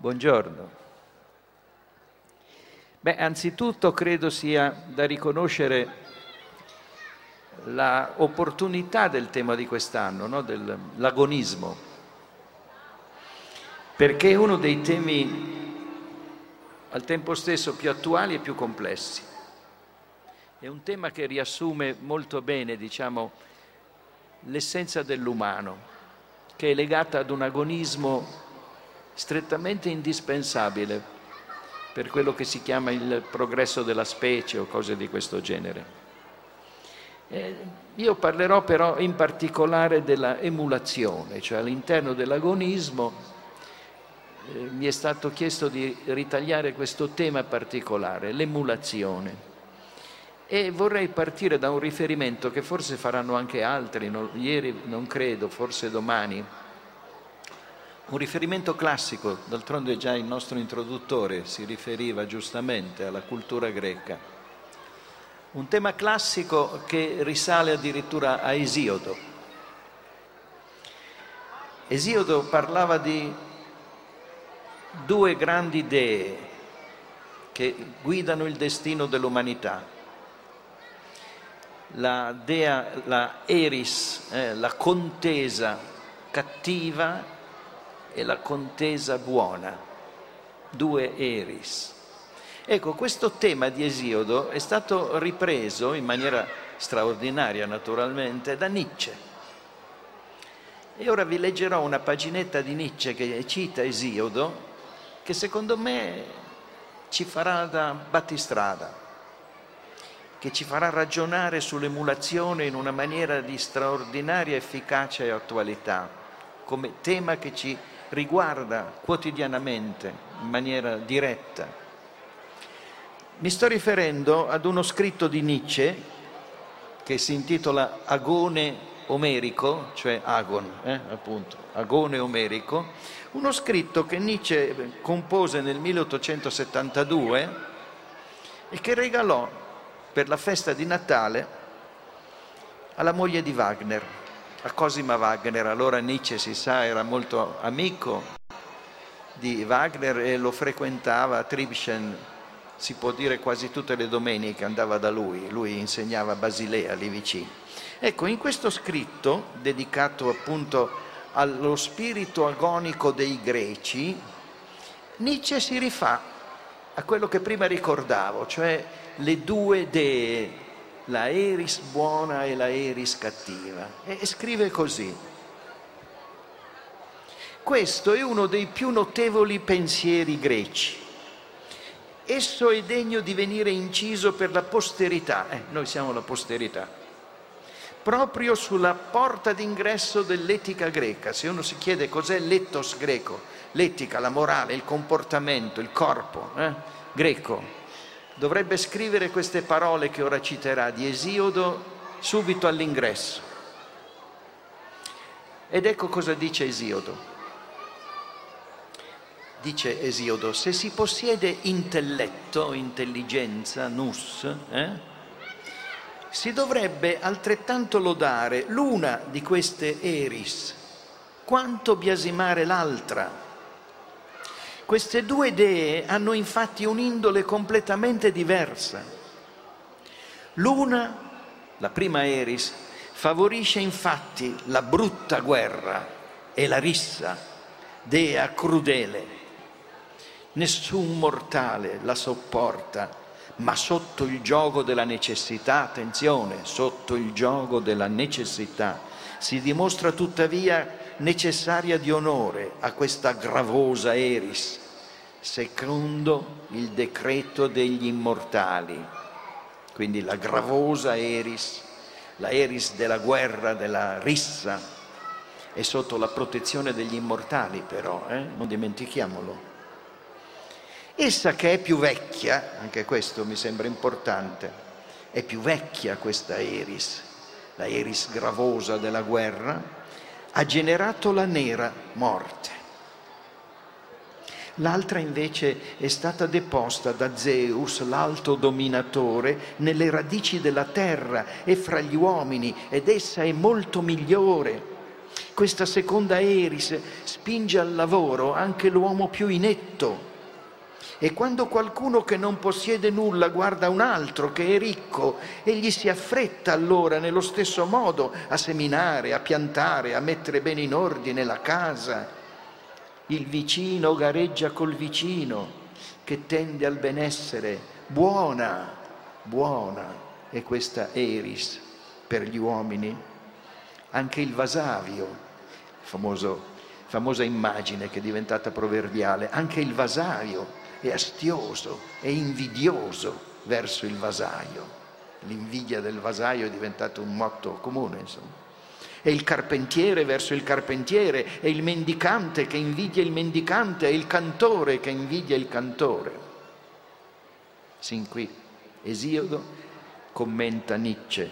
Buongiorno. Beh, anzitutto credo sia da riconoscere l'opportunità del tema di quest'anno, no? dell'agonismo, perché è uno dei temi al tempo stesso più attuali e più complessi. È un tema che riassume molto bene, diciamo, l'essenza dell'umano, che è legata ad un agonismo strettamente indispensabile per quello che si chiama il progresso della specie o cose di questo genere. Eh, io parlerò però in particolare della emulazione, cioè all'interno dell'agonismo eh, mi è stato chiesto di ritagliare questo tema particolare, l'emulazione. E vorrei partire da un riferimento che forse faranno anche altri, no, ieri non credo, forse domani, un riferimento classico, d'altronde già il nostro introduttore si riferiva giustamente alla cultura greca. Un tema classico che risale addirittura a Esiodo. Esiodo parlava di due grandi dee che guidano il destino dell'umanità. La dea, la Eris, eh, la contesa cattiva e la contesa buona, due Eris. Ecco, questo tema di Esiodo è stato ripreso in maniera straordinaria naturalmente da Nietzsche. E ora vi leggerò una paginetta di Nietzsche che cita Esiodo, che secondo me ci farà da battistrada, che ci farà ragionare sull'emulazione in una maniera di straordinaria efficacia e attualità, come tema che ci riguarda quotidianamente in maniera diretta. Mi sto riferendo ad uno scritto di Nietzsche che si intitola Agone omerico, cioè agon, eh, appunto, agone omerico, uno scritto che Nietzsche compose nel 1872 e che regalò per la festa di Natale alla moglie di Wagner a Cosima Wagner. Allora Nietzsche, si sa, era molto amico di Wagner e lo frequentava a Tribschen, si può dire quasi tutte le domeniche andava da lui, lui insegnava a Basilea lì vicino. Ecco, in questo scritto, dedicato appunto allo spirito agonico dei greci, Nietzsche si rifà a quello che prima ricordavo, cioè le due dee la Eris buona e la Eris cattiva. E scrive così. Questo è uno dei più notevoli pensieri greci. Esso è degno di venire inciso per la posterità, eh, noi siamo la posterità, proprio sulla porta d'ingresso dell'etica greca. Se uno si chiede cos'è l'etos greco, l'etica, la morale, il comportamento, il corpo eh, greco, dovrebbe scrivere queste parole che ora citerà di Esiodo subito all'ingresso. Ed ecco cosa dice Esiodo. Dice Esiodo, se si possiede intelletto, intelligenza, nus, eh, si dovrebbe altrettanto lodare l'una di queste eris, quanto biasimare l'altra queste due dee hanno infatti un'indole completamente diversa. L'una, la prima Eris, favorisce infatti la brutta guerra e la rissa, dea crudele. Nessun mortale la sopporta, ma sotto il gioco della necessità, attenzione, sotto il gioco della necessità, si dimostra tuttavia necessaria di onore a questa gravosa Eris, secondo il decreto degli immortali, quindi la gravosa Eris, la Eris della guerra, della rissa, è sotto la protezione degli immortali però, eh? non dimentichiamolo. Essa che è più vecchia, anche questo mi sembra importante, è più vecchia questa Eris, la Eris gravosa della guerra, ha generato la nera morte. L'altra invece è stata deposta da Zeus, l'alto dominatore, nelle radici della terra e fra gli uomini ed essa è molto migliore. Questa seconda Eris spinge al lavoro anche l'uomo più inetto. E quando qualcuno che non possiede nulla guarda un altro che è ricco, egli si affretta allora nello stesso modo a seminare, a piantare, a mettere bene in ordine la casa. Il vicino gareggia col vicino che tende al benessere. Buona, buona è questa Eris per gli uomini. Anche il vasavio famoso, famosa immagine che è diventata proverbiale, anche il vasaio è astioso, è invidioso verso il vasaio. L'invidia del vasaio è diventato un motto comune, insomma. È il carpentiere verso il carpentiere, è il mendicante che invidia il mendicante, è il cantore che invidia il cantore. Sin qui Esiodo commenta Nietzsche.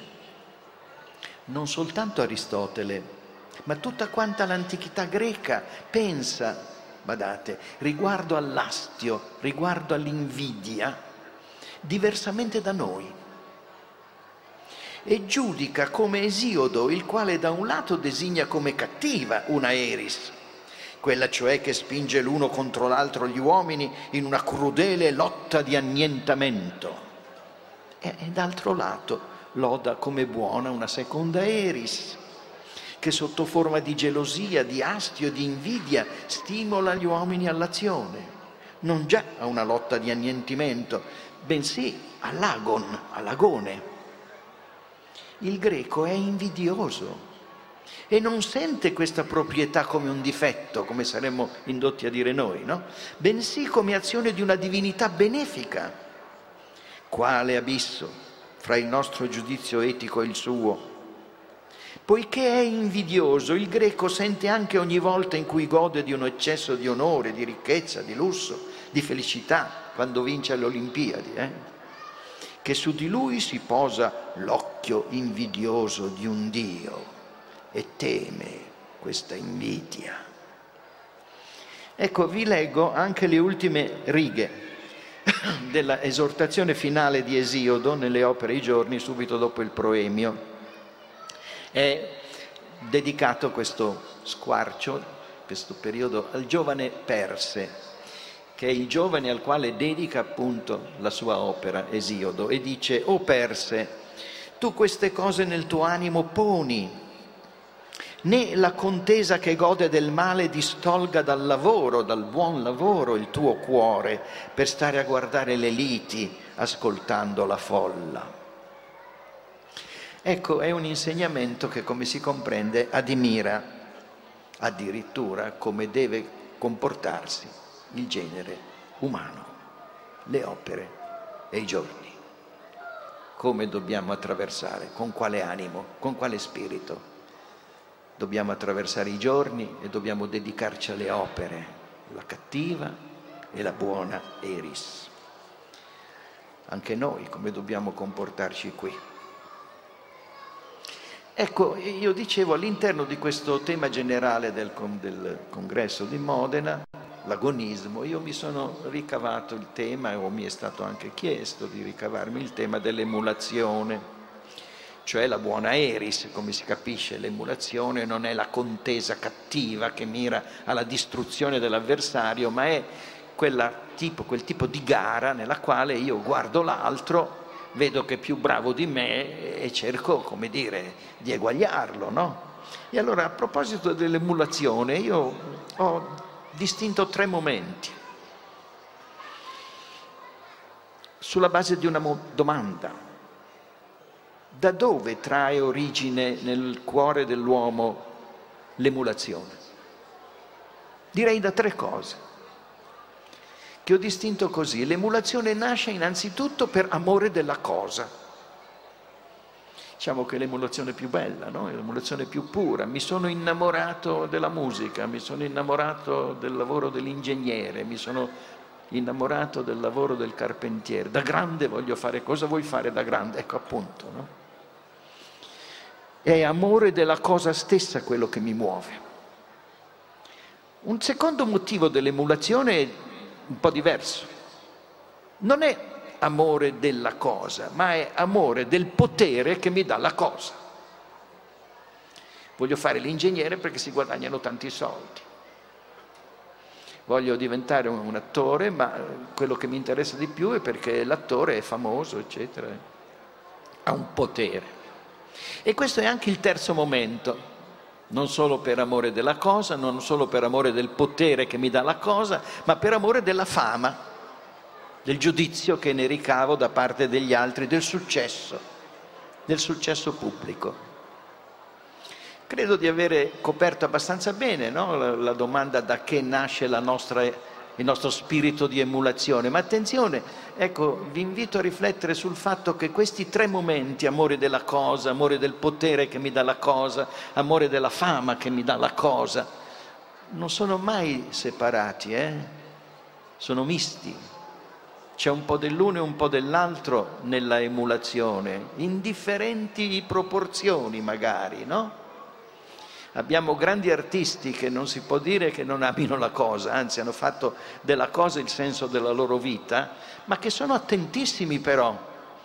Non soltanto Aristotele ma tutta quanta l'antichità greca pensa, badate, riguardo all'astio, riguardo all'invidia, diversamente da noi. E giudica come Esiodo, il quale da un lato designa come cattiva una Eris, quella cioè che spinge l'uno contro l'altro gli uomini in una crudele lotta di annientamento, e, e d'altro lato loda come buona una seconda Eris, che sotto forma di gelosia, di astio, di invidia stimola gli uomini all'azione, non già a una lotta di annientimento, bensì all'agon, all'agone. Il greco è invidioso e non sente questa proprietà come un difetto, come saremmo indotti a dire noi, no? bensì come azione di una divinità benefica. Quale abisso fra il nostro giudizio etico e il suo? Poiché è invidioso, il greco sente anche ogni volta in cui gode di un eccesso di onore, di ricchezza, di lusso, di felicità, quando vince alle Olimpiadi, eh? che su di lui si posa l'occhio invidioso di un Dio e teme questa invidia. Ecco, vi leggo anche le ultime righe della esortazione finale di Esiodo nelle opere I giorni, subito dopo il proemio è dedicato questo squarcio, questo periodo, al giovane Perse, che è il giovane al quale dedica appunto la sua opera, Esiodo, e dice, o Perse, tu queste cose nel tuo animo poni, né la contesa che gode del male distolga dal lavoro, dal buon lavoro il tuo cuore per stare a guardare le liti ascoltando la folla. Ecco, è un insegnamento che, come si comprende, admira addirittura come deve comportarsi il genere umano, le opere e i giorni. Come dobbiamo attraversare, con quale animo, con quale spirito. Dobbiamo attraversare i giorni e dobbiamo dedicarci alle opere, la cattiva e la buona Eris. Anche noi come dobbiamo comportarci qui. Ecco, io dicevo all'interno di questo tema generale del, del congresso di Modena, l'agonismo, io mi sono ricavato il tema, o mi è stato anche chiesto di ricavarmi il tema dell'emulazione, cioè la buona eris, come si capisce, l'emulazione non è la contesa cattiva che mira alla distruzione dell'avversario, ma è tipo, quel tipo di gara nella quale io guardo l'altro vedo che è più bravo di me e cerco, come dire, di eguagliarlo, no? E allora a proposito dell'emulazione io ho distinto tre momenti sulla base di una domanda. Da dove trae origine nel cuore dell'uomo l'emulazione? Direi da tre cose che ho distinto così. L'emulazione nasce innanzitutto per amore della cosa. Diciamo che l'emulazione più bella, no? l'emulazione più pura. Mi sono innamorato della musica, mi sono innamorato del lavoro dell'ingegnere, mi sono innamorato del lavoro del carpentiere. Da grande voglio fare cosa vuoi fare da grande? Ecco appunto. No? È amore della cosa stessa quello che mi muove. Un secondo motivo dell'emulazione è un po' diverso. Non è amore della cosa, ma è amore del potere che mi dà la cosa. Voglio fare l'ingegnere perché si guadagnano tanti soldi. Voglio diventare un, attore, ma quello che mi interessa di più è perché l'attore è famoso, eccetera. Ha un potere. E questo è anche il terzo momento, non solo per amore della cosa, non solo per amore del potere che mi dà la cosa, ma per amore della fama, del giudizio che ne ricavo da parte degli altri, del successo, del successo pubblico. Credo di avere coperto abbastanza bene no? la, domanda da che nasce nostra, il nostro spirito di emulazione, ma attenzione, ecco, vi invito a riflettere sul fatto che questi tre momenti, amore della cosa, amore del potere che mi dà la cosa, amore della fama che mi dà la cosa, non sono mai separati, eh? sono misti. C'è un po' dell'uno e un po' dell'altro nella emulazione, in differenti proporzioni magari, no? Abbiamo grandi artisti che non si può dire che non amino la cosa, anzi hanno fatto della cosa il senso della loro vita, ma che sono attentissimi però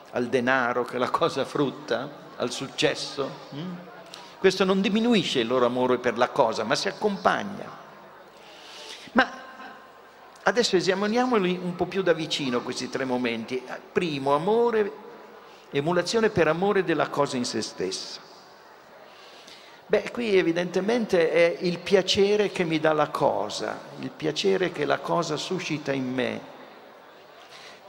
al denaro che la cosa frutta, al successo. Mm? Questo non diminuisce il loro amore per la cosa, ma si accompagna. Ma adesso esaminiamoli un po' più da vicino questi tre momenti. Primo, amore, emulazione per amore della cosa in se stessa. Beh, qui evidentemente è il piacere che mi dà la cosa, il piacere che la cosa suscita in me,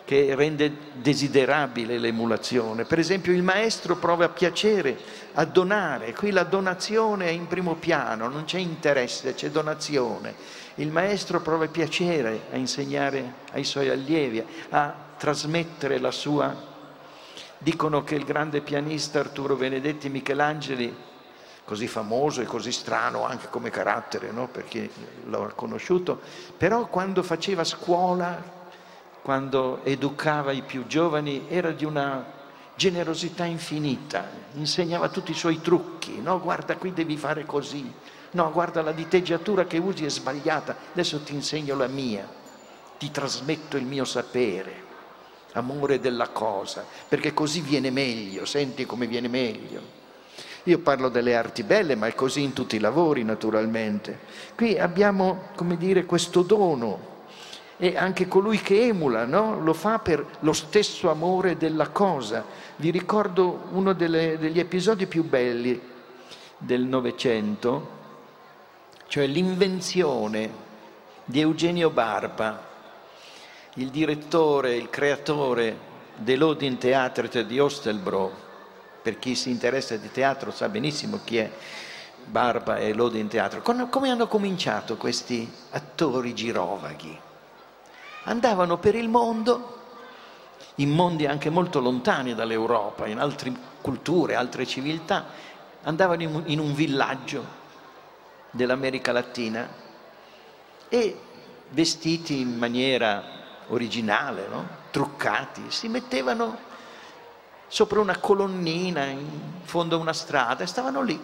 che rende desiderabile l'emulazione. Per esempio il maestro prova piacere a donare, qui la donazione è in primo piano, non c'è interesse, c'è donazione. Il maestro prova piacere a insegnare ai suoi allievi, a trasmettere la sua. Dicono che il grande pianista Arturo Benedetti Michelangeli così famoso e così strano anche come carattere, no? per chi l'ha conosciuto, però quando faceva scuola, quando educava i più giovani, era di una generosità infinita, insegnava tutti i suoi trucchi, no? guarda qui devi fare così, no guarda la diteggiatura che usi è sbagliata, adesso ti insegno la mia, ti trasmetto il mio sapere, amore della cosa, perché così viene meglio, senti come viene meglio. Io parlo delle arti belle, ma è così in tutti i lavori naturalmente. Qui abbiamo, come dire, questo dono e anche colui che emula no? lo fa per lo stesso amore della cosa. Vi ricordo uno delle, degli episodi più belli del Novecento, cioè l'invenzione di Eugenio Barba, il direttore, il creatore dell'Odin Theatre di Ostelbro, per chi si interessa di teatro sa benissimo chi è Barba e Lode in teatro. Come hanno cominciato questi attori girovaghi? Andavano per il mondo, in mondi anche molto lontani dall'Europa, in altre culture, altre civiltà, andavano in un villaggio dell'America Latina e vestiti in maniera originale, no? truccati, si mettevano sopra una colonnina in fondo a una strada e stavano lì.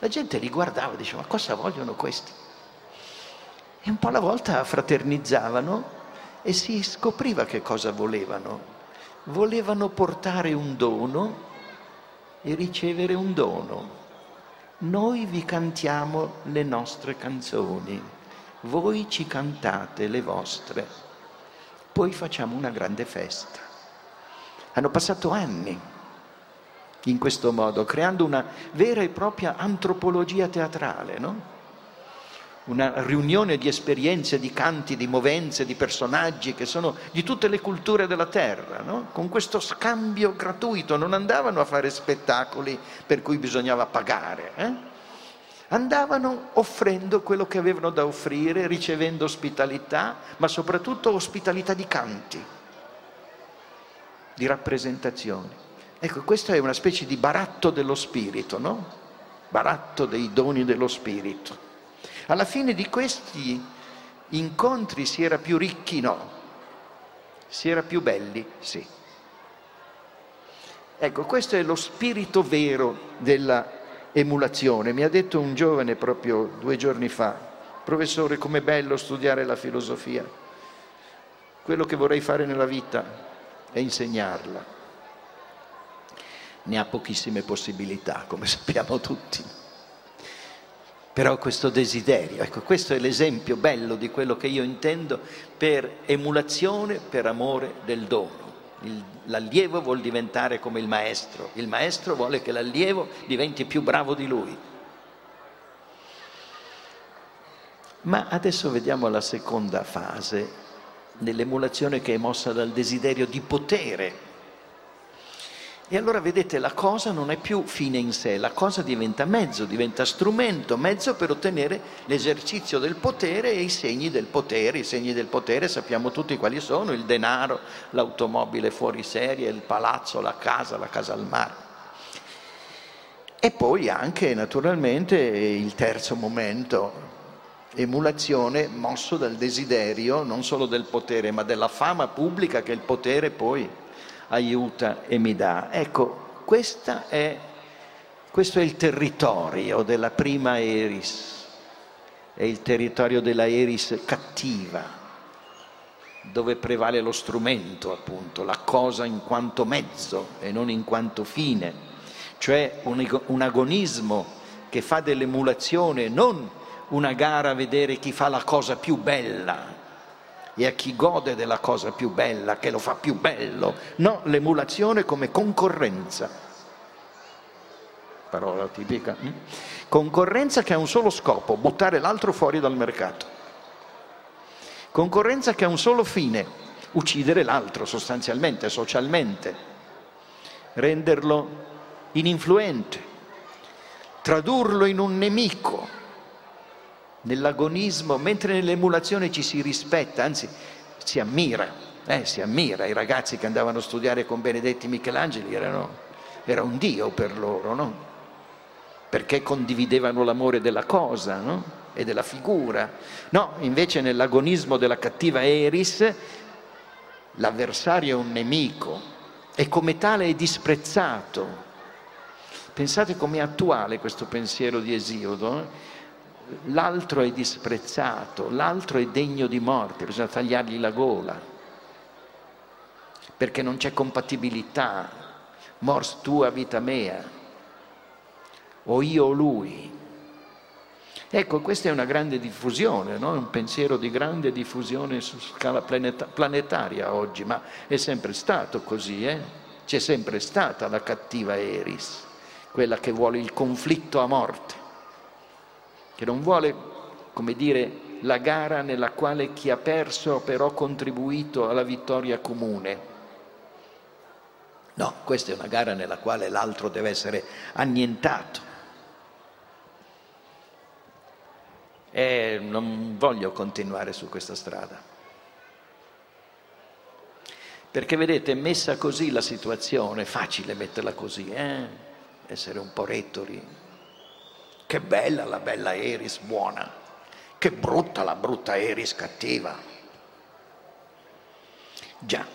La gente li guardava e diceva, ma cosa vogliono questi? E un po' alla volta fraternizzavano e si scopriva che cosa volevano. Volevano portare un dono e ricevere un dono. Noi vi cantiamo le nostre canzoni, voi ci cantate le vostre, poi facciamo una grande festa. Hanno passato anni in questo modo, creando una vera e propria antropologia teatrale, no? Una riunione di esperienze, di canti, di movenze, di personaggi che sono di tutte le culture della terra, no? con questo scambio gratuito, non andavano a fare spettacoli per cui bisognava pagare, eh? andavano offrendo quello che avevano da offrire, ricevendo ospitalità, ma soprattutto ospitalità di canti di rappresentazioni. Ecco, questo è una specie di baratto dello spirito, no? Baratto dei doni dello spirito. Alla fine di questi incontri si era più ricchi, no? Si era più belli, sì. Ecco, questo è lo spirito vero della emulazione. Mi ha detto un giovane proprio due giorni fa, professore, com'è bello studiare la filosofia. Quello che vorrei fare nella vita e insegnarla. Ne ha pochissime possibilità, come sappiamo tutti. Però questo desiderio, ecco questo è l'esempio bello di quello che io intendo per emulazione, per amore del dono. Il, l'allievo vuol diventare come il maestro, il maestro vuole che l'allievo diventi più bravo di lui. Ma adesso vediamo la seconda fase, nell'emulazione che è mossa dal desiderio di potere e allora vedete, la cosa non è più fine in sé, la cosa diventa mezzo, diventa strumento, mezzo per ottenere l'esercizio del potere e i segni del potere. I segni del potere sappiamo tutti quali sono, il denaro, l'automobile fuori serie, il palazzo, la casa, la casa al mare. E poi anche naturalmente il terzo momento, emulazione mosso dal desiderio non solo del potere ma della fama pubblica che il potere poi aiuta e mi dà. Ecco, è, questo è il territorio della prima Eris, è il territorio della Eris cattiva, dove prevale lo strumento, appunto, la cosa in quanto mezzo e non in quanto fine, cioè un, un agonismo che fa dell'emulazione non una gara a vedere chi fa la cosa più bella, e a chi gode della cosa più bella, che lo fa più bello. No, l'emulazione come concorrenza. Parola tipica. Hm? Concorrenza che ha un solo scopo, buttare l'altro fuori dal mercato. Concorrenza che ha un solo fine, uccidere l'altro sostanzialmente, socialmente, renderlo ininfluente, tradurlo in un nemico nell'agonismo, mentre nell'emulazione ci si rispetta, anzi si ammira, eh, si ammira. I ragazzi che andavano a studiare con Benedetti Michelangeli erano, era un dio per loro, no? Perché condividevano l'amore della cosa, no? E della figura. No, invece nell'agonismo della cattiva Eris l'avversario è un nemico e come tale è disprezzato. Pensate com'è attuale questo pensiero di Esiodo. Eh? L'altro è disprezzato, l'altro è degno di morte, bisogna tagliargli la gola, perché non c'è compatibilità, mors tua vita mea, o io o lui. Ecco, questa è una grande diffusione, no? un pensiero di grande diffusione su scala planeta- planetaria oggi, ma è sempre stato così, eh? c'è sempre stata la cattiva Eris, quella che vuole il conflitto a morte che non vuole, come dire, la gara nella quale chi ha perso ha però contribuito alla vittoria comune. No, questa è una gara nella quale l'altro deve essere annientato. E non voglio continuare su questa strada. Perché vedete, messa così la situazione, è facile metterla così, eh? essere un po' rettori, che bella la bella Eris buona, che brutta la brutta Eris cattiva. Già,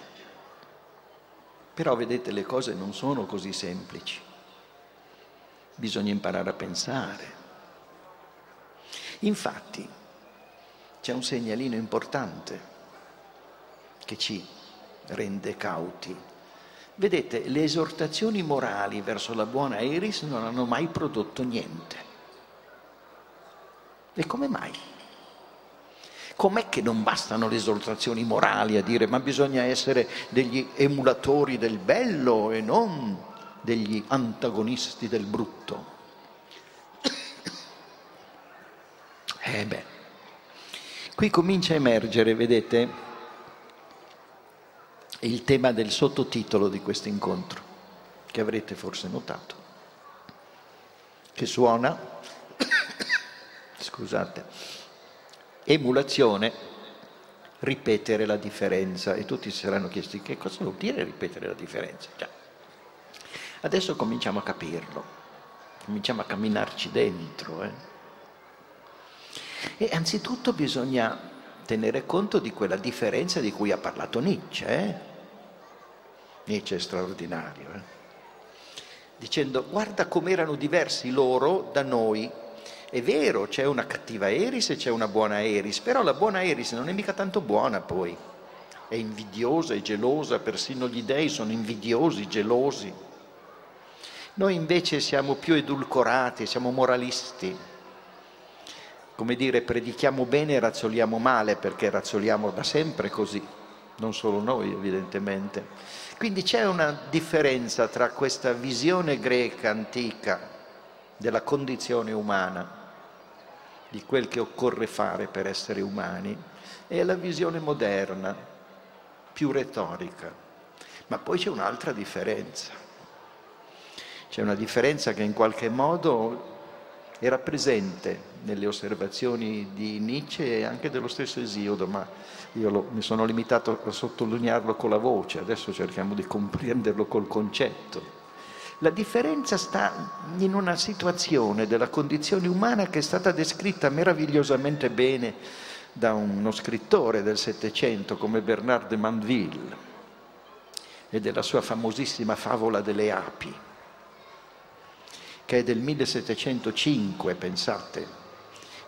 però vedete le cose non sono così semplici, bisogna imparare a pensare. Infatti c'è un segnalino importante che ci rende cauti. Vedete, le esortazioni morali verso la buona Eris non hanno mai prodotto niente. E come mai? Com'è che non bastano le esortazioni morali a dire ma bisogna essere degli emulatori del bello e non degli antagonisti del brutto? Eh beh, qui comincia a emergere, vedete, il tema del sottotitolo di questo incontro, che avrete forse notato, che suona scusate, emulazione, ripetere la differenza. E tutti si saranno chiesti che cosa vuol dire ripetere la differenza. Già. Adesso cominciamo a capirlo, cominciamo a camminarci dentro. Eh. E anzitutto bisogna tenere conto di quella differenza di cui ha parlato Nietzsche. Eh? Nietzsche è straordinario. Eh? Dicendo guarda come erano diversi loro da noi è vero, c'è una cattiva Eris e c'è una buona Eris, però la buona Eris non è mica tanto buona poi. È invidiosa, è gelosa, persino gli dei sono invidiosi, gelosi. Noi invece siamo più edulcorati, siamo moralisti. come dire, predichiamo bene e razzoliamo male, perché razzoliamo da sempre così, non solo noi evidentemente. Quindi c'è una differenza tra questa visione greca antica della condizione umana, di quel che occorre fare per essere umani, e la visione moderna, più retorica. Ma poi c'è un'altra differenza. C'è una differenza che in qualche modo era presente nelle osservazioni di Nietzsche e anche dello stesso Esiodo, ma io lo, mi sono limitato a sottolinearlo con la voce, adesso cerchiamo di comprenderlo col concetto. La differenza sta in una situazione della condizione umana che è stata descritta meravigliosamente bene da uno scrittore del Settecento come Bernard de Mandeville e della sua famosissima favola delle api che è del 1705, pensate,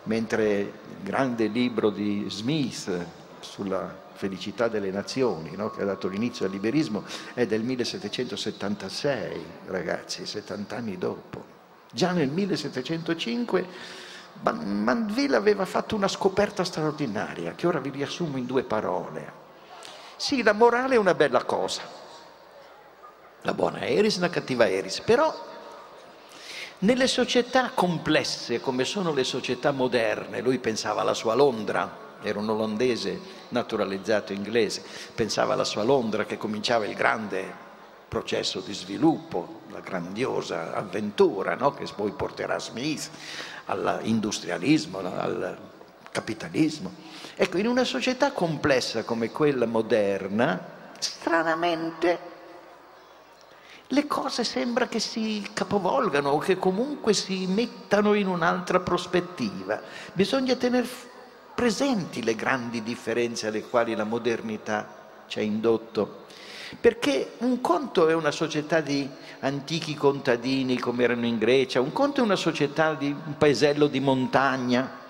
mentre il grande libro di Smith sulla felicità delle nazioni, no? che ha dato l'inizio al liberismo, è del 1776, ragazzi, 70 anni dopo. Già nel 1705 Mandeville aveva fatto una scoperta straordinaria, che ora vi riassumo in due parole. Sì, la morale è una bella cosa, la buona Eris e la cattiva Eris, però nelle società complesse come sono le società moderne, lui pensava alla sua Londra, era un olandese naturalizzato inglese, pensava alla sua Londra che cominciava il grande processo di sviluppo, la grandiosa avventura no? che poi porterà Smith all'industrialismo, al capitalismo. Ecco, in una società complessa come quella moderna, stranamente le cose sembra che si capovolgano o che comunque si mettano in un'altra prospettiva. Bisogna tenere presenti le grandi differenze alle quali la modernità ci ha indotto. Perché un conto è una società di antichi contadini come erano in Grecia, un conto è una società di un paesello di montagna,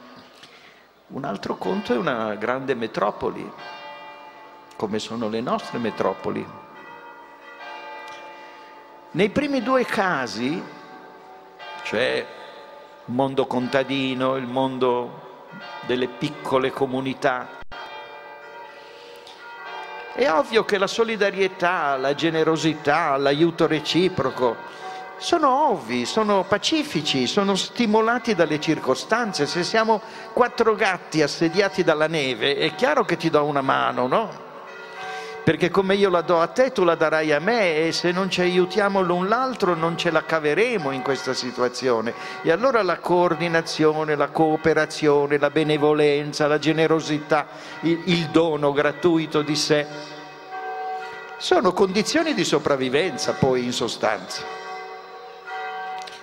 un altro conto è una grande metropoli, come sono le nostre metropoli. Nei primi due casi, cioè il mondo contadino, il mondo delle piccole comunità, è ovvio che la solidarietà, la generosità, l'aiuto reciproco sono ovvi, sono pacifici, sono stimolati dalle circostanze. Se siamo quattro gatti assediati dalla neve, è chiaro che ti do una mano, no? Perché come io la do a te tu la darai a me e se non ci aiutiamo l'un l'altro non ce la caveremo in questa situazione. E allora la coordinazione, la cooperazione, la benevolenza, la generosità, il, il dono gratuito di sé, sono condizioni di sopravvivenza poi in sostanza.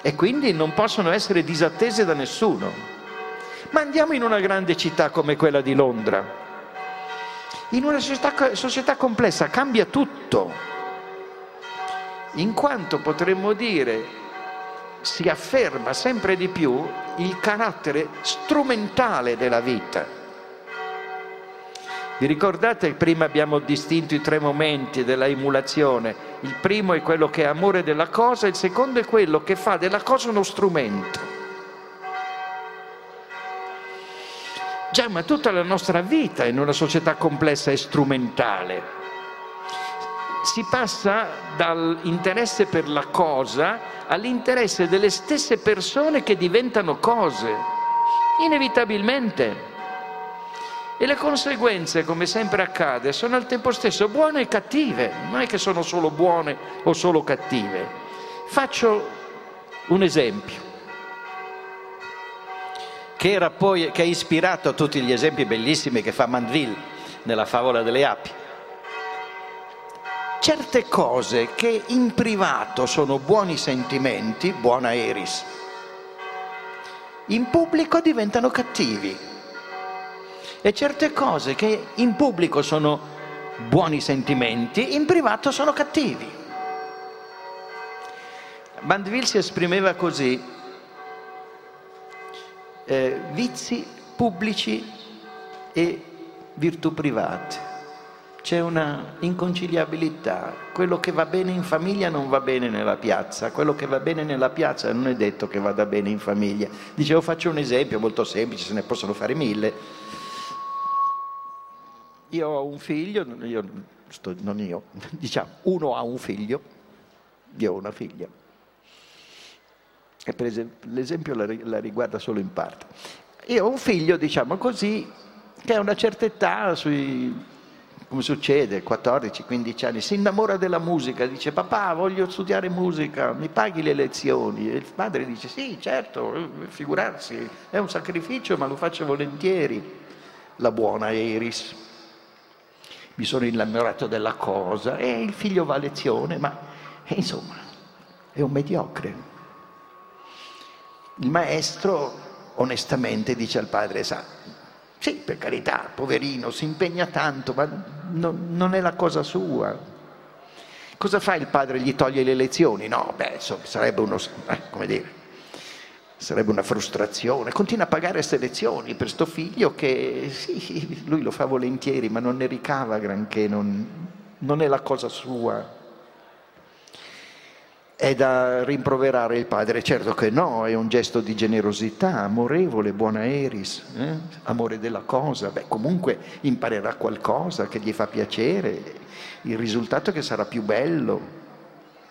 E quindi non possono essere disattese da nessuno. Ma andiamo in una grande città come quella di Londra in una società, società complessa cambia tutto, in quanto potremmo dire si afferma sempre di più il carattere strumentale della vita. Vi ricordate che prima abbiamo distinto i tre momenti della emulazione? Il primo è quello che è amore della cosa, il secondo è quello che fa della cosa uno strumento. Già, ma tutta la nostra vita in una società complessa è strumentale. Si passa dall'interesse per la cosa all'interesse delle stesse persone che diventano cose, inevitabilmente. E le conseguenze, come sempre accade, sono al tempo stesso buone e cattive, non è che sono solo buone o solo cattive. Faccio un esempio che, poi, che ha ispirato a tutti gli esempi bellissimi che fa Mandeville nella favola delle api. Certe cose che in privato sono buoni sentimenti, buona Eris, in pubblico diventano cattivi. E certe cose che in pubblico sono buoni sentimenti, in privato sono cattivi. Mandeville si esprimeva così, eh, vizi pubblici e virtù private. c'è una inconciliabilità. Quello che va bene in famiglia non va bene nella piazza, quello che va bene nella piazza non è detto che vada bene in famiglia. Dicevo, faccio un esempio molto semplice, se ne possono fare mille. Io ho un figlio, io, non io, diciamo, uno ha un figlio, io ho una figlia. E per esempio, l'esempio la, la riguarda solo in parte. Io ho un figlio, diciamo così, che a una certa età, sui come succede, 14-15 anni, si innamora della musica, dice papà voglio studiare musica, mi paghi le lezioni? E il padre dice sì, certo, figurarsi, è un sacrificio ma lo faccio volentieri. La buona Iris. Mi sono innamorato della cosa e il figlio va a lezione, ma insomma è un mediocre. Il maestro onestamente dice al padre, sa, sì, per carità, poverino, si impegna tanto, ma no, non è la cosa sua. Cosa fa il padre? Gli toglie le lezioni? No, beh, insomma, sarebbe uno, eh, come dire, sarebbe una frustrazione. Continua a pagare queste lezioni per sto figlio che, sì, lui lo fa volentieri, ma non ne ricava granché, non, non è la cosa sua è da rimproverare il padre? Certo che no, è un gesto di generosità, amorevole, buona eris, eh? amore della cosa. Beh, comunque imparerà qualcosa che gli fa piacere, il risultato è che sarà più bello.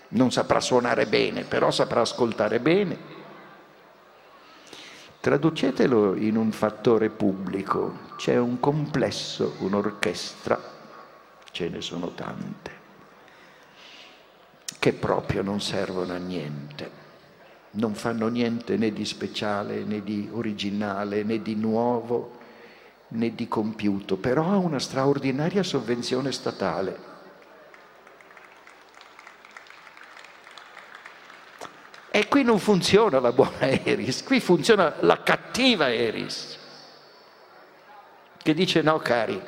Non saprà suonare bene, però saprà ascoltare bene. Traducetelo in un fattore pubblico, c'è un complesso, un'orchestra, ce ne sono tante che proprio non servono a niente, non fanno niente né di speciale, né di originale, né di nuovo, né di compiuto, però ha una straordinaria sovvenzione statale. E qui non funziona la buona Eris, qui funziona la cattiva Eris, che dice no cari,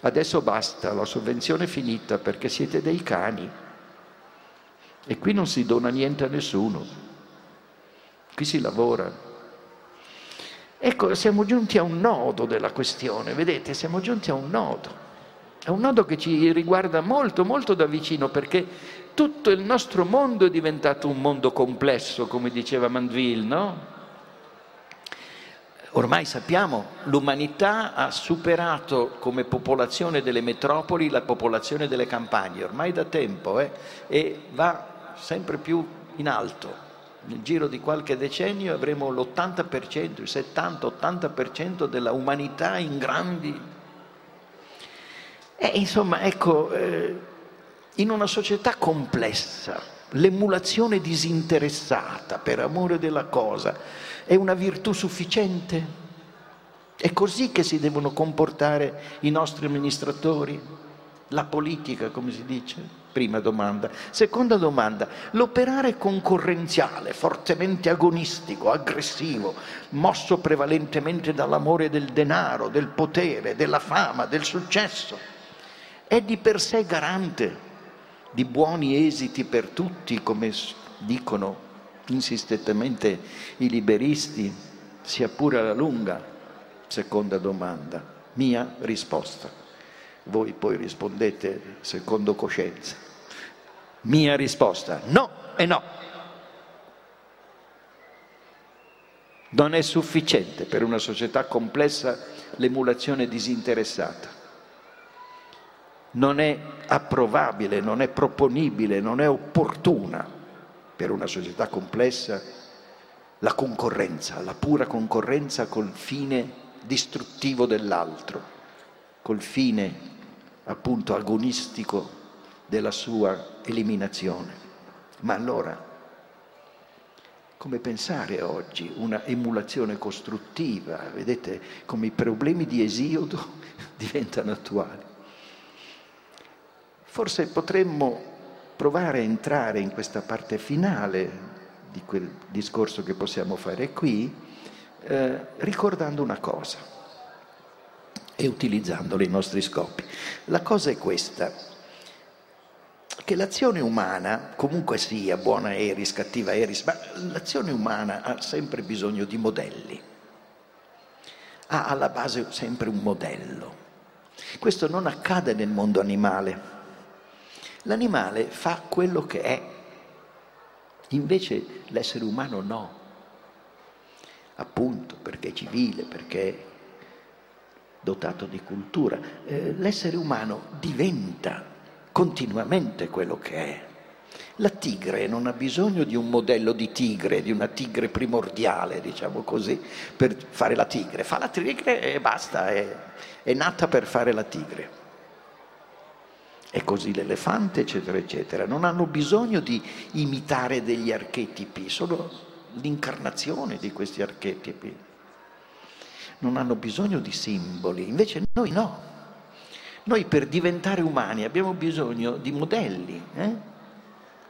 adesso basta, la sovvenzione è finita perché siete dei cani. E qui non si dona niente a nessuno, qui si lavora. Ecco, siamo giunti a un nodo della questione, vedete, siamo giunti a un nodo. È un nodo che ci riguarda molto, molto da vicino, perché tutto il nostro mondo è diventato un mondo complesso, come diceva Mandeville, no? Ormai sappiamo, l'umanità ha superato come popolazione delle metropoli la popolazione delle campagne, ormai da tempo, eh? e va sempre più in alto. Nel giro di qualche decennio avremo l'80%, il 70-80% della umanità in grandi... E insomma, ecco, eh, in una società complessa, l'emulazione disinteressata per amore della cosa è una virtù sufficiente? È così che si devono comportare i nostri amministratori? La politica, come si dice? Prima domanda. Seconda domanda, l'operare concorrenziale, fortemente agonistico, aggressivo, mosso prevalentemente dall'amore del denaro, del potere, della fama, del successo, è di per sé garante di buoni esiti per tutti, come dicono insistentemente i liberisti, sia pure alla lunga? Seconda domanda. Mia risposta. Voi poi rispondete secondo coscienza. Mia risposta, no e no. Non è sufficiente per una società complessa l'emulazione disinteressata. Non è approvabile, non è proponibile, non è opportuna per una società complessa la concorrenza, la pura concorrenza col fine distruttivo dell'altro, col fine appunto agonistico della sua eliminazione. Ma allora, come pensare oggi una emulazione costruttiva? Vedete come i problemi di Esiodo diventano attuali. Forse potremmo provare a entrare in questa parte finale di quel discorso che possiamo fare qui, eh, ricordando una cosa e utilizzandolo i nostri scopi. La cosa è questa, che l'azione umana, comunque sia buona eris, cattiva eris, ma l'azione umana ha sempre bisogno di modelli, ha alla base sempre un modello. Questo non accade nel mondo animale. L'animale fa quello che è, invece l'essere umano no. Appunto perché è civile, perché è dotato di cultura. Eh, l'essere umano diventa continuamente quello che è. La tigre non ha bisogno di un modello di tigre, di una tigre primordiale, diciamo così, per fare la tigre. Fa la tigre e basta, è, è nata per fare la tigre. E così l'elefante, eccetera, eccetera. Non hanno bisogno di imitare degli archetipi, sono l'incarnazione di questi archetipi. Non hanno bisogno di simboli, invece noi no. Noi per diventare umani abbiamo bisogno di modelli. Eh?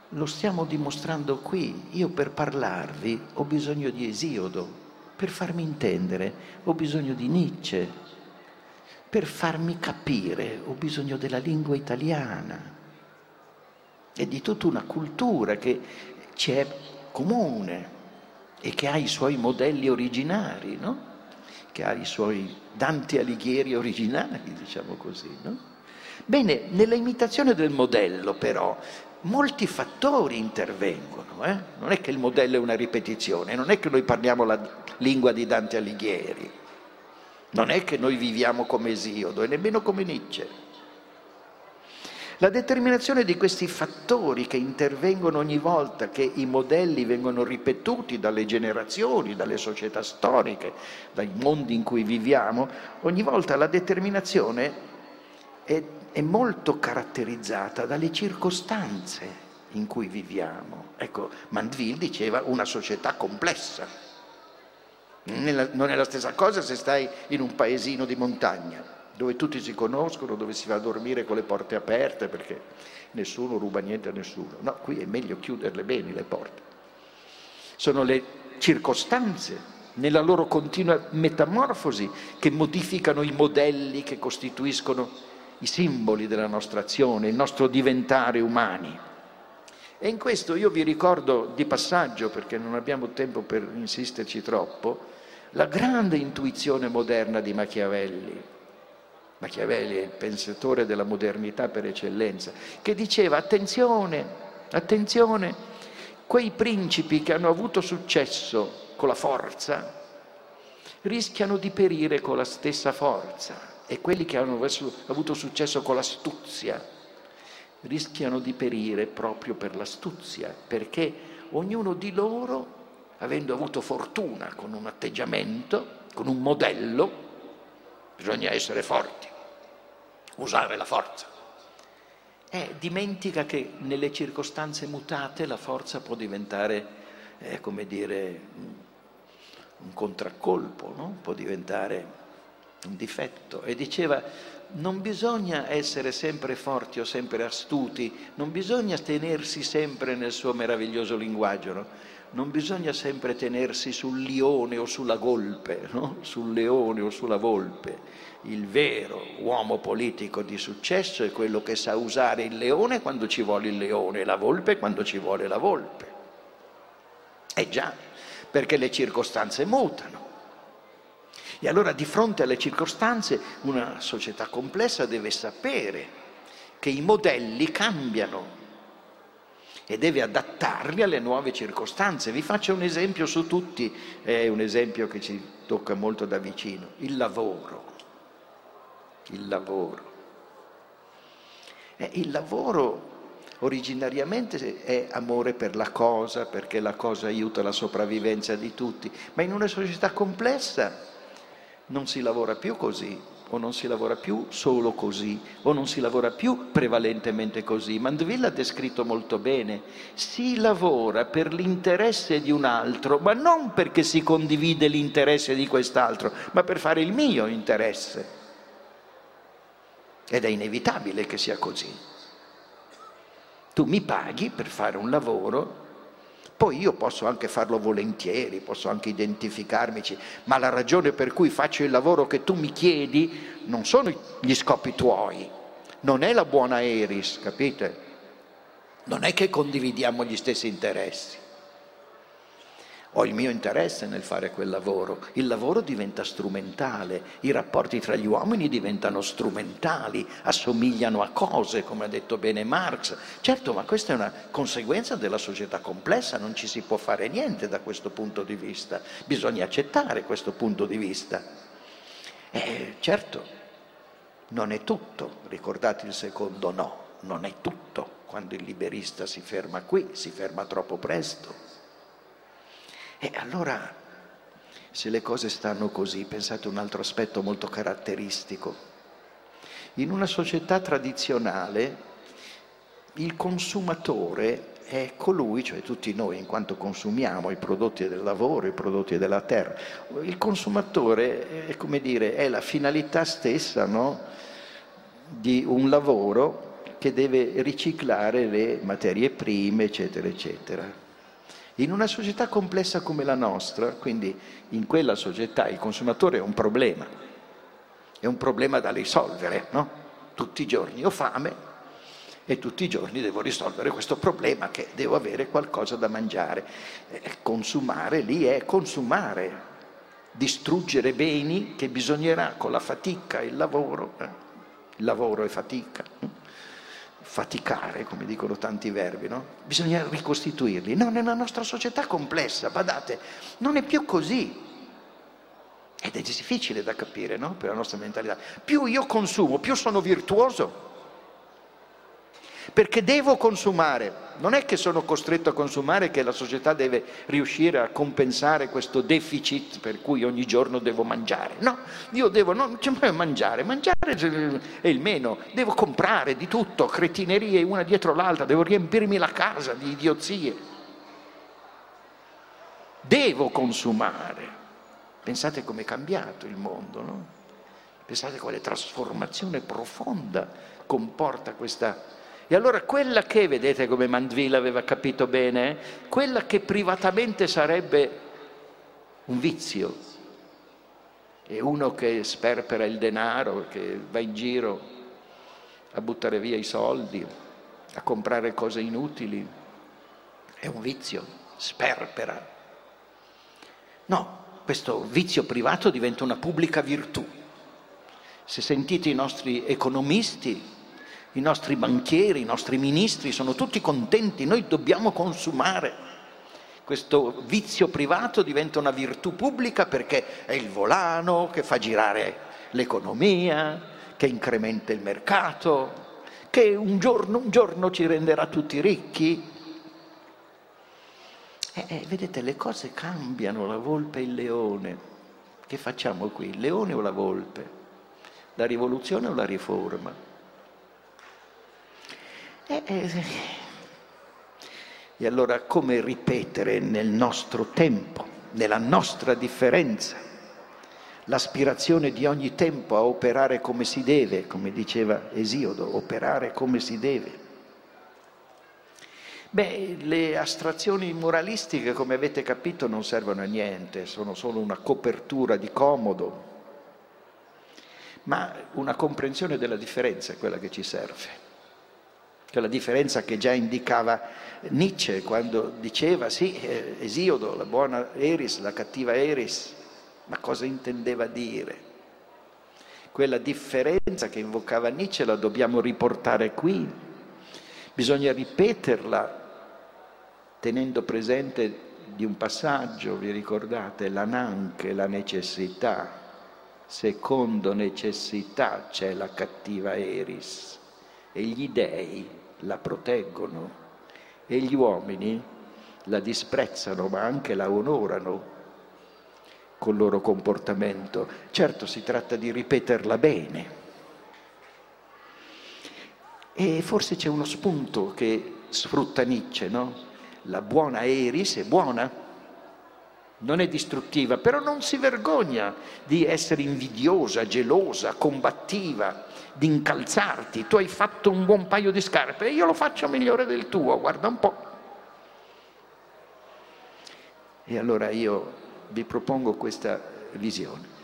Lo stiamo dimostrando qui. Io per parlarvi ho bisogno di Esiodo, per farmi intendere ho bisogno di Nietzsche, per farmi capire ho bisogno della lingua italiana e di tutta una cultura che ci è comune e che ha i suoi modelli originari, no? che ha i suoi Dante Alighieri originali, diciamo così. No? Bene, nella imitazione del modello però molti fattori intervengono, eh? non è che il modello è una ripetizione, non è che noi parliamo la lingua di Dante Alighieri, non è che noi viviamo come Esiodo e nemmeno come Nietzsche. La determinazione di questi fattori che intervengono ogni volta che i modelli vengono ripetuti dalle generazioni, dalle società storiche, dai mondi in cui viviamo, ogni volta la determinazione è è molto caratterizzata dalle circostanze in cui viviamo. Ecco, Mandeville diceva una società complessa. Non è la stessa cosa se stai in un paesino di montagna, dove tutti si conoscono, dove si va a dormire con le porte aperte perché nessuno ruba niente a nessuno. No, qui è meglio chiuderle bene le porte. Sono le circostanze nella loro continua metamorfosi che modificano i modelli che costituiscono i simboli della nostra azione, il nostro diventare umani. E in questo io vi ricordo di passaggio, perché non abbiamo tempo per insisterci troppo, la grande intuizione moderna di Machiavelli. Machiavelli è il pensatore della modernità per eccellenza, che diceva attenzione, attenzione, quei principi che hanno avuto successo con la forza rischiano di perire con la stessa forza e quelli che hanno avuto successo con l'astuzia rischiano di perire proprio per l'astuzia, perché ognuno di loro, avendo avuto fortuna con un atteggiamento, con un modello, bisogna essere forti, usare la forza. Eh, dimentica che nelle circostanze mutate la forza può diventare, eh, come dire, un contraccolpo, no? può diventare un difetto, e diceva non bisogna essere sempre forti o sempre astuti, non bisogna tenersi sempre nel suo meraviglioso linguaggio, no? Non bisogna sempre tenersi sul lione o sulla golpe, no? sul leone o sulla volpe. Il vero uomo politico di successo è quello che sa usare il leone quando ci vuole il leone e la volpe quando ci vuole la volpe. Eh già, perché le circostanze mutano. E allora di fronte alle circostanze una società complessa deve sapere che i modelli cambiano e deve adattarli alle nuove circostanze. Vi faccio un esempio su tutti, è un esempio che ci tocca molto da vicino, il lavoro. Il lavoro. Eh, il lavoro originariamente è amore per la cosa, perché la cosa aiuta la sopravvivenza di tutti, ma in una società complessa non si lavora più così, o non si lavora più solo così, o non si lavora più prevalentemente così. Mandeville ha descritto molto bene, si lavora per l'interesse di un altro, ma non perché si condivide l'interesse di quest'altro, ma per fare il mio interesse. Ed è inevitabile che sia così. Tu mi paghi per fare un lavoro poi io posso anche farlo volentieri, posso anche identificarmici, ma la ragione per cui faccio il lavoro che tu mi chiedi non sono gli scopi tuoi, non è la buona Eris, capite? Non è che condividiamo gli stessi interessi. Ho il mio interesse nel fare quel lavoro. Il lavoro diventa strumentale, i rapporti tra gli uomini diventano strumentali, assomigliano a cose, come ha detto bene Marx. Certo, ma questa è una conseguenza della società complessa, non ci si può fare niente da questo punto di vista, bisogna accettare questo punto di vista. Eh, certo, non è tutto, ricordate il secondo no, non è tutto quando il liberista si ferma qui, si ferma troppo presto. E allora, se le cose stanno così, pensate un altro aspetto molto caratteristico. In una società tradizionale il consumatore è colui, cioè tutti noi in quanto consumiamo i prodotti del lavoro, i prodotti della terra, il consumatore è, come dire, è la finalità stessa no? di un lavoro che deve riciclare le materie prime, eccetera, eccetera. In una società complessa come la nostra, quindi in quella società il consumatore è un problema, è un problema da risolvere, no? Tutti i giorni ho fame e tutti i giorni devo risolvere questo problema che devo avere qualcosa da mangiare. Eh, consumare lì è consumare, distruggere beni che bisognerà con la fatica, il lavoro, eh? il lavoro è fatica faticare, come dicono tanti verbi, no? Bisogna ricostituirli. No, nella nostra società complessa, badate, non è più così. Ed è difficile da capire, no? Per la nostra mentalità. Più io consumo, più sono virtuoso perché devo consumare. Non è che sono costretto a consumare, che la società deve riuscire a compensare questo deficit per cui ogni giorno devo mangiare. No, io devo non cioè, mangiare, mangiare è il meno, devo comprare di tutto, cretinerie una dietro l'altra, devo riempirmi la casa di idiozie. Devo consumare. Pensate com'è cambiato il mondo, no? Pensate quale trasformazione profonda comporta questa e allora quella che, vedete come Mandeville aveva capito bene, quella che privatamente sarebbe un vizio, e uno che sperpera il denaro, che va in giro a buttare via i soldi, a comprare cose inutili, è un vizio, sperpera. No, questo vizio privato diventa una pubblica virtù. Se sentite i nostri economisti, i nostri banchieri, i nostri ministri sono tutti contenti, noi dobbiamo consumare. Questo vizio privato diventa una virtù pubblica perché è il volano che fa girare l'economia, che incrementa il mercato, che un giorno, un giorno ci renderà tutti ricchi. E, eh, vedete, le cose cambiano, la volpe e il leone. Che facciamo qui? Il leone o la volpe? La rivoluzione o la riforma? E, e, e allora come ripetere nel nostro tempo, nella nostra differenza, l'aspirazione di ogni tempo a operare come si deve, come diceva Esiodo, operare come si deve. Beh, le astrazioni moralistiche, come avete capito, non servono a niente, sono solo una copertura di comodo, ma una comprensione della differenza è quella che ci serve cioè la differenza che già indicava Nietzsche quando diceva sì, eh, Esiodo, la buona Eris, la cattiva Eris, ma cosa intendeva dire? Quella differenza che invocava Nietzsche la dobbiamo riportare qui, bisogna ripeterla tenendo presente di un passaggio, vi ricordate, l'ananche, la necessità, secondo necessità c'è la cattiva Eris e gli dèi la proteggono e gli uomini la disprezzano ma anche la onorano col loro comportamento. Certo si tratta di ripeterla bene. E forse c'è uno spunto che sfrutta Nietzsche, no? La buona Eris è buona, non è distruttiva, però non si vergogna di essere invidiosa, gelosa, combattiva, di incalzarti, tu hai fatto un buon paio di scarpe e io lo faccio migliore del tuo, guarda un po'. E allora io vi propongo questa visione.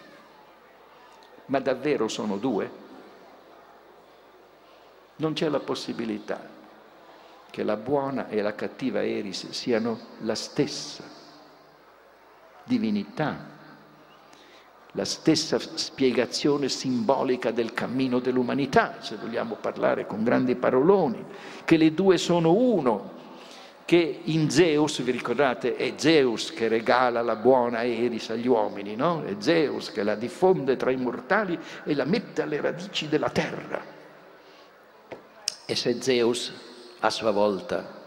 Ma davvero sono due? Non c'è la possibilità che la buona e la cattiva Eris siano la stessa. divinità, la stessa spiegazione simbolica del cammino dell'umanità, se vogliamo parlare con grandi paroloni, che le due sono uno, che in Zeus, vi ricordate, è Zeus che regala la buona Eris agli uomini, no? È Zeus che la diffonde tra i mortali e la mette alle radici della terra. E se Zeus a sua volta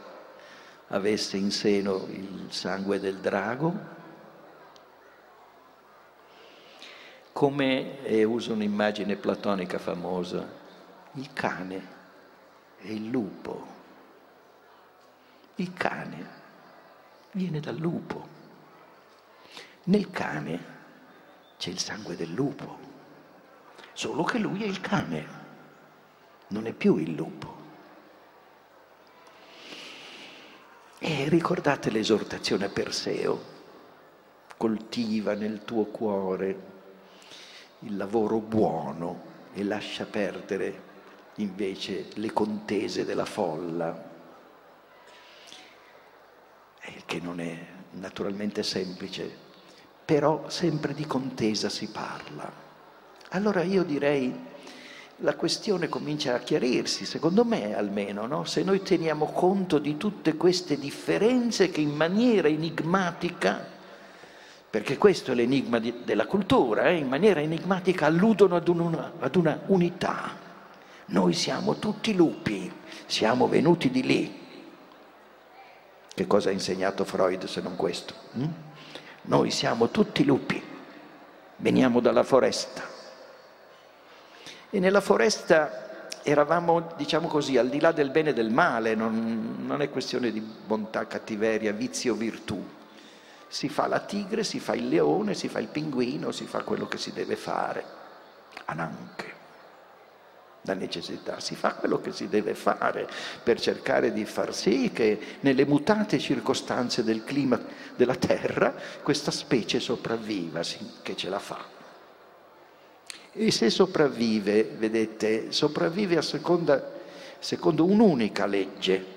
avesse in seno il sangue del drago, come e uso un'immagine platonica famosa, il cane e il lupo il cane viene dal lupo. Nel cane c'è il sangue del lupo, solo che lui è il cane, non è più il lupo. E ricordate l'esortazione a Perseo, coltiva nel tuo cuore il lavoro buono e lascia perdere invece le contese della folla, che non è naturalmente semplice, però sempre di contesa si parla. Allora io direi la questione comincia a chiarirsi, secondo me almeno, no? se noi teniamo conto di tutte queste differenze che in maniera enigmatica, perché questo è l'enigma di, della cultura, eh? in maniera enigmatica alludono ad una, ad una unità. Noi siamo tutti lupi, siamo venuti di lì, che cosa ha insegnato Freud se non questo? Hm? Noi siamo tutti lupi, veniamo dalla foresta. E nella foresta eravamo, diciamo così, al di là del bene e del male, non, non è questione di bontà, cattiveria, vizio, virtù. Si fa la tigre, si fa il leone, si fa il pinguino, si fa quello che si deve fare. Ananche la necessità, si fa quello che si deve fare per cercare di far sì che nelle mutate circostanze del clima della Terra questa specie sopravviva, che ce la fa. E se sopravvive, vedete, sopravvive a seconda, secondo un'unica legge,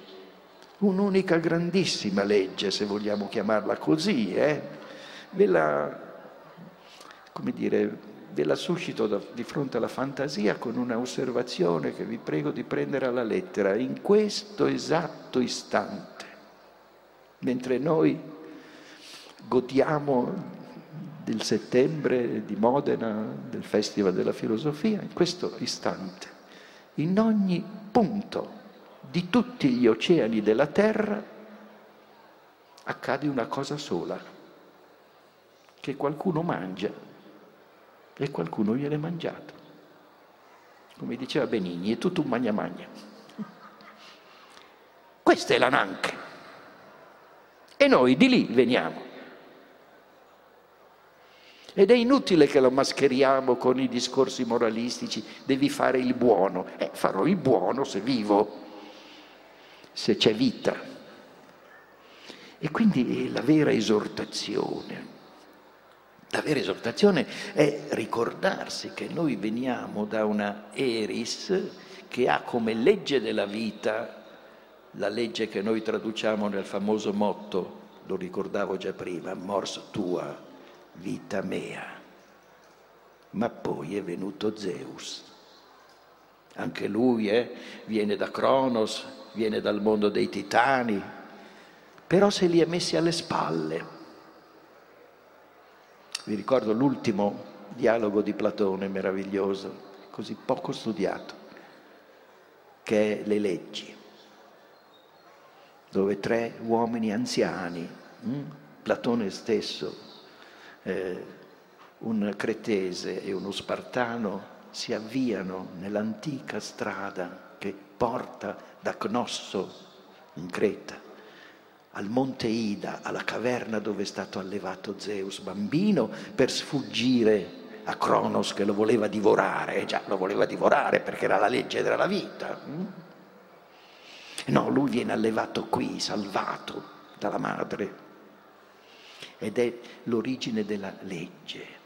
un'unica grandissima legge, se vogliamo chiamarla così, eh? ve la, come dire, ve la suscito da, di fronte alla fantasia con una osservazione che vi prego di prendere alla lettera. In questo esatto istante, mentre noi godiamo del settembre di Modena, del Festival della Filosofia, in questo istante, in ogni punto di tutti gli oceani della Terra accade una cosa sola, che qualcuno mangia e qualcuno viene mangiato. Come diceva Benigni, è tutto un magna magna. Questa è la Nanche. E noi di lì veniamo. Ed è inutile che lo mascheriamo con i discorsi moralistici, devi fare il buono. Eh, farò il buono se vivo, se c'è vita. E quindi la vera esortazione la vera esortazione è ricordarsi che noi veniamo da una eris che ha come legge della vita la legge che noi traduciamo nel famoso motto, lo ricordavo già prima, mors tua, vita mea. Ma poi è venuto Zeus. Anche lui eh, viene da Cronos, viene dal mondo dei titani, però se li è messi alle spalle. Vi ricordo l'ultimo dialogo di Platone meraviglioso, così poco studiato, che è Le leggi, dove tre uomini anziani, hm, Platone stesso, eh, un cretese e uno spartano, si avviano nell'antica strada che porta da Cnosso in Creta al monte Ida, alla caverna dove è stato allevato Zeus bambino, per sfuggire a Cronos che lo voleva divorare, eh già lo voleva divorare perché era la legge della vita. Mm? No, lui viene allevato qui, salvato dalla madre. Ed è l'origine della legge.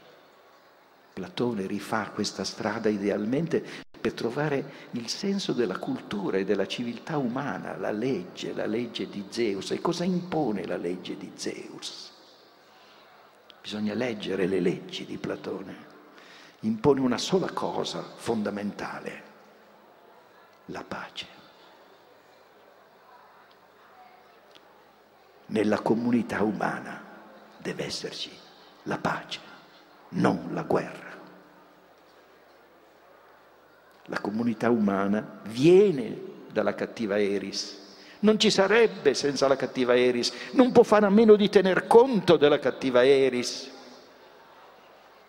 Platone rifà questa strada idealmente per trovare il senso della cultura e della civiltà umana, la legge, la legge di Zeus. E cosa impone la legge di Zeus? Bisogna leggere le leggi di Platone. Impone una sola cosa fondamentale, la pace. Nella comunità umana deve esserci la pace, non la guerra. La comunità umana viene dalla cattiva Eris, non ci sarebbe senza la cattiva Eris, non può fare a meno di tener conto della cattiva Eris.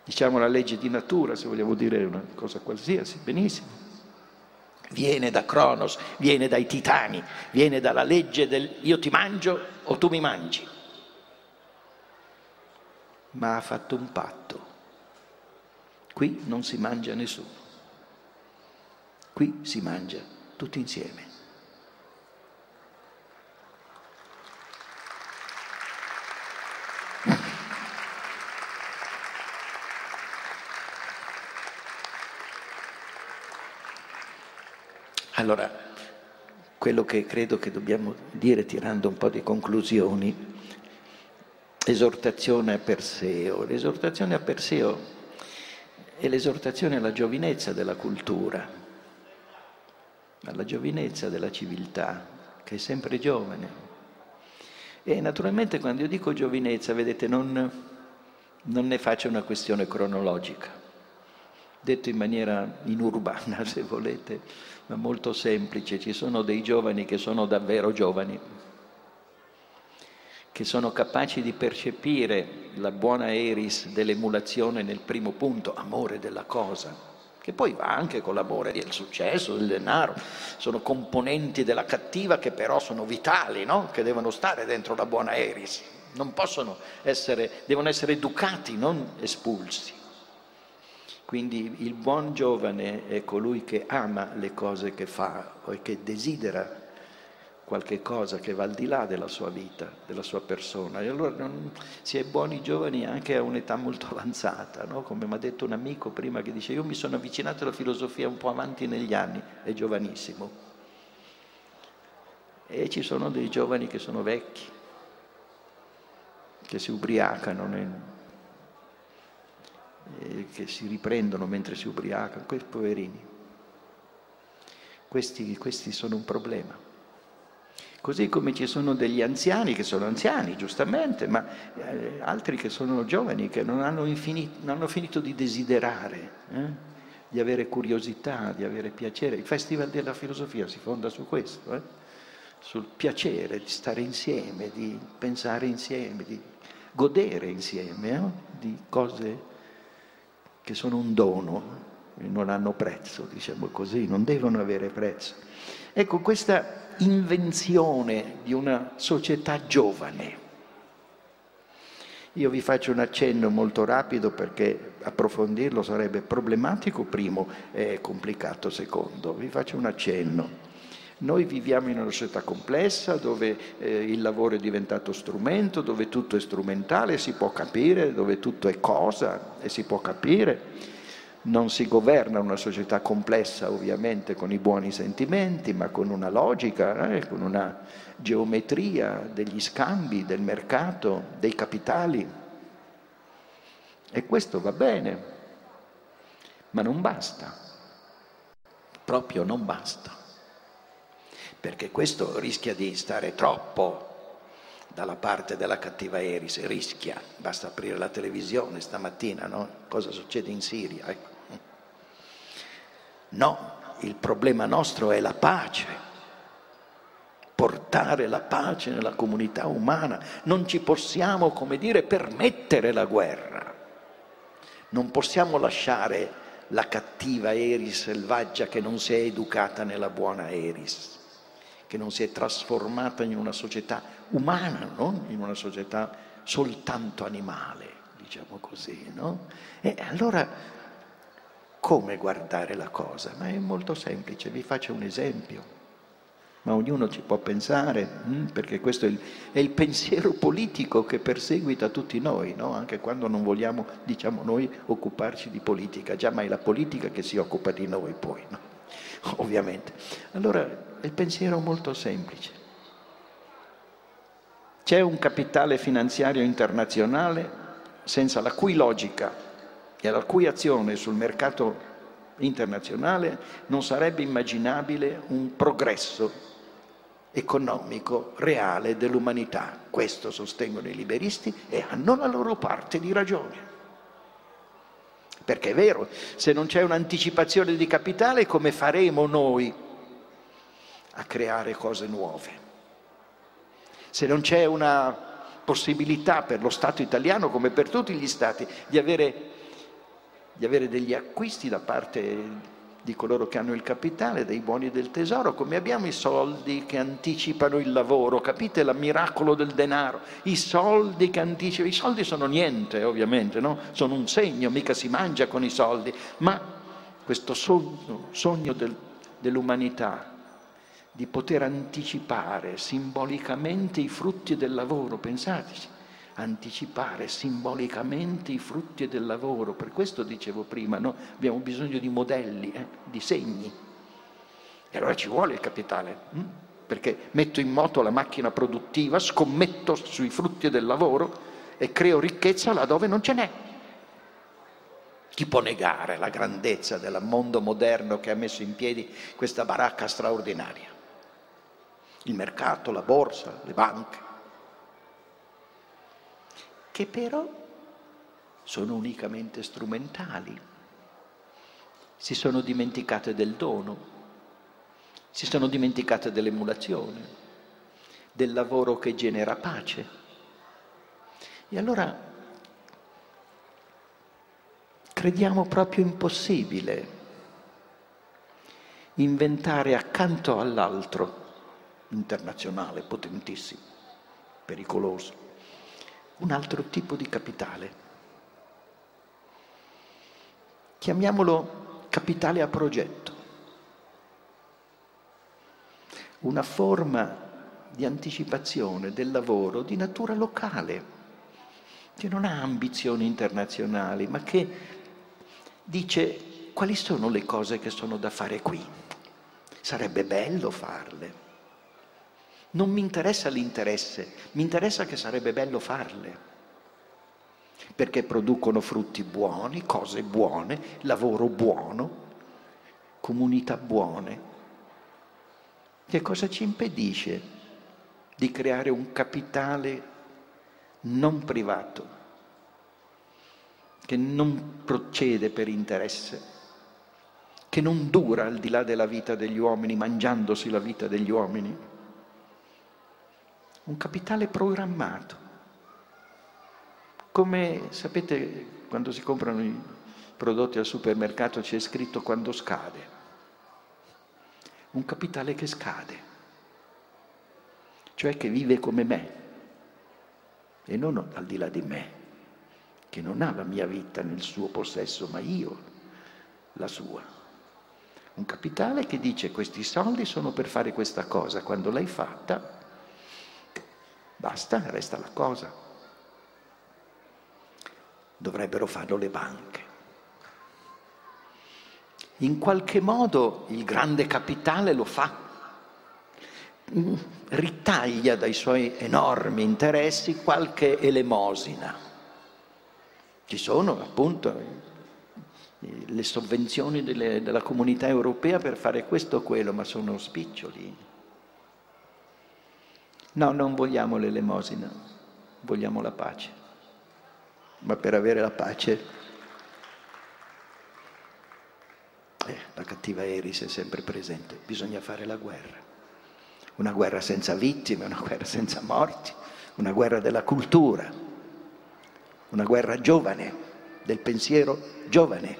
Diciamo la legge di natura, se vogliamo dire una cosa qualsiasi, benissimo. Viene da Cronos, viene dai titani, viene dalla legge del io ti mangio o tu mi mangi. Ma ha fatto un patto. Qui non si mangia nessuno. Qui si mangia tutti insieme. Allora, quello che credo che dobbiamo dire tirando un po' di conclusioni, esortazione a Perseo. L'esortazione a Perseo è l'esortazione alla giovinezza della cultura, alla giovinezza della civiltà, che è sempre giovane. E naturalmente quando io dico giovinezza, vedete, non, non ne faccio una questione cronologica, detto in maniera inurbana, se volete ma molto semplice. Ci sono dei giovani che sono davvero giovani, che sono capaci di percepire la buona eris dell'emulazione nel primo punto, amore della cosa, che poi va anche con l'amore del successo, del denaro, sono componenti della cattiva che però sono vitali, no? che devono stare dentro la buona eris, non possono essere, devono essere educati, non espulsi. Quindi il buon giovane è colui che ama le cose che fa e che desidera qualche cosa che va al di là della sua vita, della sua persona. E allora non, si è buoni giovani anche a un'età molto avanzata, no? come mi ha detto un amico prima che dice io mi sono avvicinato alla filosofia un po' avanti negli anni, è giovanissimo. E ci sono dei giovani che sono vecchi, che si ubriacano nel, che si riprendono mentre si ubriacano, questi poverini. Questi, questi sono un problema. Così come ci sono degli anziani che sono anziani, giustamente, ma eh, altri che sono giovani, che non hanno, infinito, non hanno finito di desiderare, eh? di avere curiosità, di avere piacere. Il Festival della Filosofia si fonda su questo, eh? sul piacere di stare insieme, di pensare insieme, di godere insieme eh? di cose che sono un dono non hanno prezzo, diciamo così, non devono avere prezzo. Ecco, questa invenzione di una società giovane. Io vi faccio un accenno molto rapido perché approfondirlo sarebbe problematico, primo, e complicato, secondo. Vi faccio un accenno. Noi viviamo in una società complessa dove eh, il lavoro è diventato strumento, dove tutto è strumentale, si può capire, dove tutto è cosa e si può capire. Non si governa una società complessa ovviamente con i buoni sentimenti, ma con una logica, eh, con una geometria degli scambi, del mercato, dei capitali. E questo va bene, ma non basta, proprio non basta perché questo rischia di stare troppo dalla parte della cattiva Eris, rischia, basta aprire la televisione stamattina, no? cosa succede in Siria. Ecco. No, il problema nostro è la pace, portare la pace nella comunità umana, non ci possiamo, come dire, permettere la guerra, non possiamo lasciare la cattiva Eris selvaggia che non si è educata nella buona Eris che non si è trasformata in una società umana, non in una società soltanto animale, diciamo così. No? E allora come guardare la cosa? Ma è molto semplice, vi faccio un esempio. Ma ognuno ci può pensare, hm? perché questo è il, è pensiero politico che perseguita tutti noi, no? anche quando non vogliamo, diciamo noi, occuparci di politica, già ma è la politica che si occupa di noi poi. No? ovviamente. Allora il pensiero è molto semplice. C'è un capitale finanziario internazionale senza la cui logica e la cui azione sul mercato internazionale non sarebbe immaginabile un progresso economico reale dell'umanità. Questo sostengono i liberisti e hanno la loro parte di ragione. Perché è vero, se non c'è un'anticipazione di capitale, come faremo noi a creare cose nuove? Se non c'è una possibilità per lo Stato italiano, come per tutti gli Stati, di avere, di avere degli acquisti da parte di coloro che hanno il capitale, dei buoni del tesoro, come abbiamo i soldi che anticipano il lavoro, capite? Il miracolo del denaro, i soldi che anticipano, i soldi sono niente ovviamente, no? sono un segno, mica si mangia con i soldi, ma questo sogno, sogno del, dell'umanità di poter anticipare simbolicamente i frutti del lavoro, pensateci, anticipare simbolicamente i frutti del lavoro. Per questo dicevo prima, no? abbiamo bisogno di modelli, eh? di segni. E allora ci vuole il capitale, hm? perché metto in moto la macchina produttiva, scommetto sui frutti del lavoro e creo ricchezza laddove non ce n'è. Chi può negare la grandezza del mondo moderno che ha messo in piedi questa baracca straordinaria? Il mercato, la borsa, le banche che però sono unicamente strumentali. Si sono dimenticate del dono, si sono dimenticate dell'emulazione, del lavoro che genera pace. E allora crediamo proprio impossibile inventare accanto all'altro, internazionale, potentissimo, pericoloso, un altro tipo di capitale. Chiamiamolo capitale a progetto, una forma di anticipazione del lavoro di natura locale, che non ha ambizioni internazionali, ma che dice quali sono le cose che sono da fare qui. Sarebbe bello farle. Non mi interessa l'interesse, mi interessa che sarebbe bello farle, perché producono frutti buoni, cose buone, lavoro buono, comunità buone. Che cosa ci impedisce di creare un capitale non privato, che non procede per interesse, che non dura al di là della vita degli uomini, mangiandosi la vita degli uomini? Un capitale programmato. Come sapete, quando si comprano i prodotti al supermercato c'è scritto quando scade. Un capitale che scade, cioè che vive come me e non al di là di me, che non ha la mia vita nel suo possesso, ma io la sua. Un capitale che dice questi soldi sono per fare questa cosa, quando l'hai fatta Basta, resta la cosa. Dovrebbero farlo le banche. In qualche modo il grande capitale lo fa, ritaglia dai suoi enormi interessi qualche elemosina. Ci sono appunto le sovvenzioni delle, della comunità europea per fare questo o quello, ma sono spiccioli. No, non vogliamo l'elemosina, vogliamo la pace. Ma per avere la pace, eh, la cattiva Eris è sempre presente, bisogna fare la guerra. Una guerra senza vittime, una guerra senza morti, una guerra della cultura, una guerra giovane, del pensiero giovane,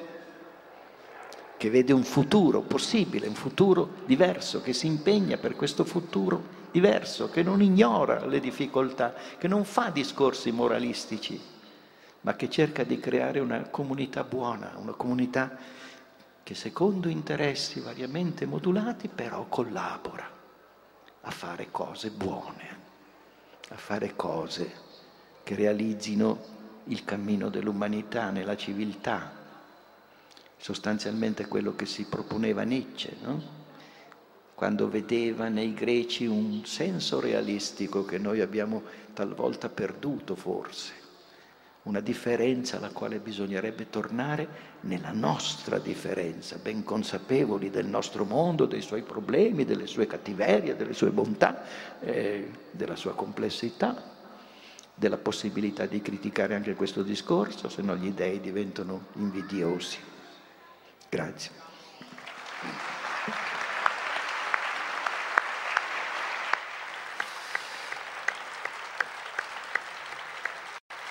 che vede un futuro possibile, un futuro diverso, che si impegna per questo futuro diverso, che non ignora le difficoltà, che non fa discorsi moralistici, ma che cerca di creare una comunità buona, una comunità che secondo interessi variamente modulati però collabora a fare cose buone, a fare cose che realizzino il cammino dell'umanità nella civiltà, sostanzialmente quello che si proponeva Nietzsche, no? Quando vedeva nei greci un senso realistico che noi abbiamo talvolta perduto forse, una differenza alla quale bisognerebbe tornare nella nostra differenza, ben consapevoli del nostro mondo, dei suoi problemi, delle sue cattiverie, delle sue bontà, eh, della sua complessità, della possibilità di criticare anche questo discorso, se no gli dei diventano invidiosi. Grazie.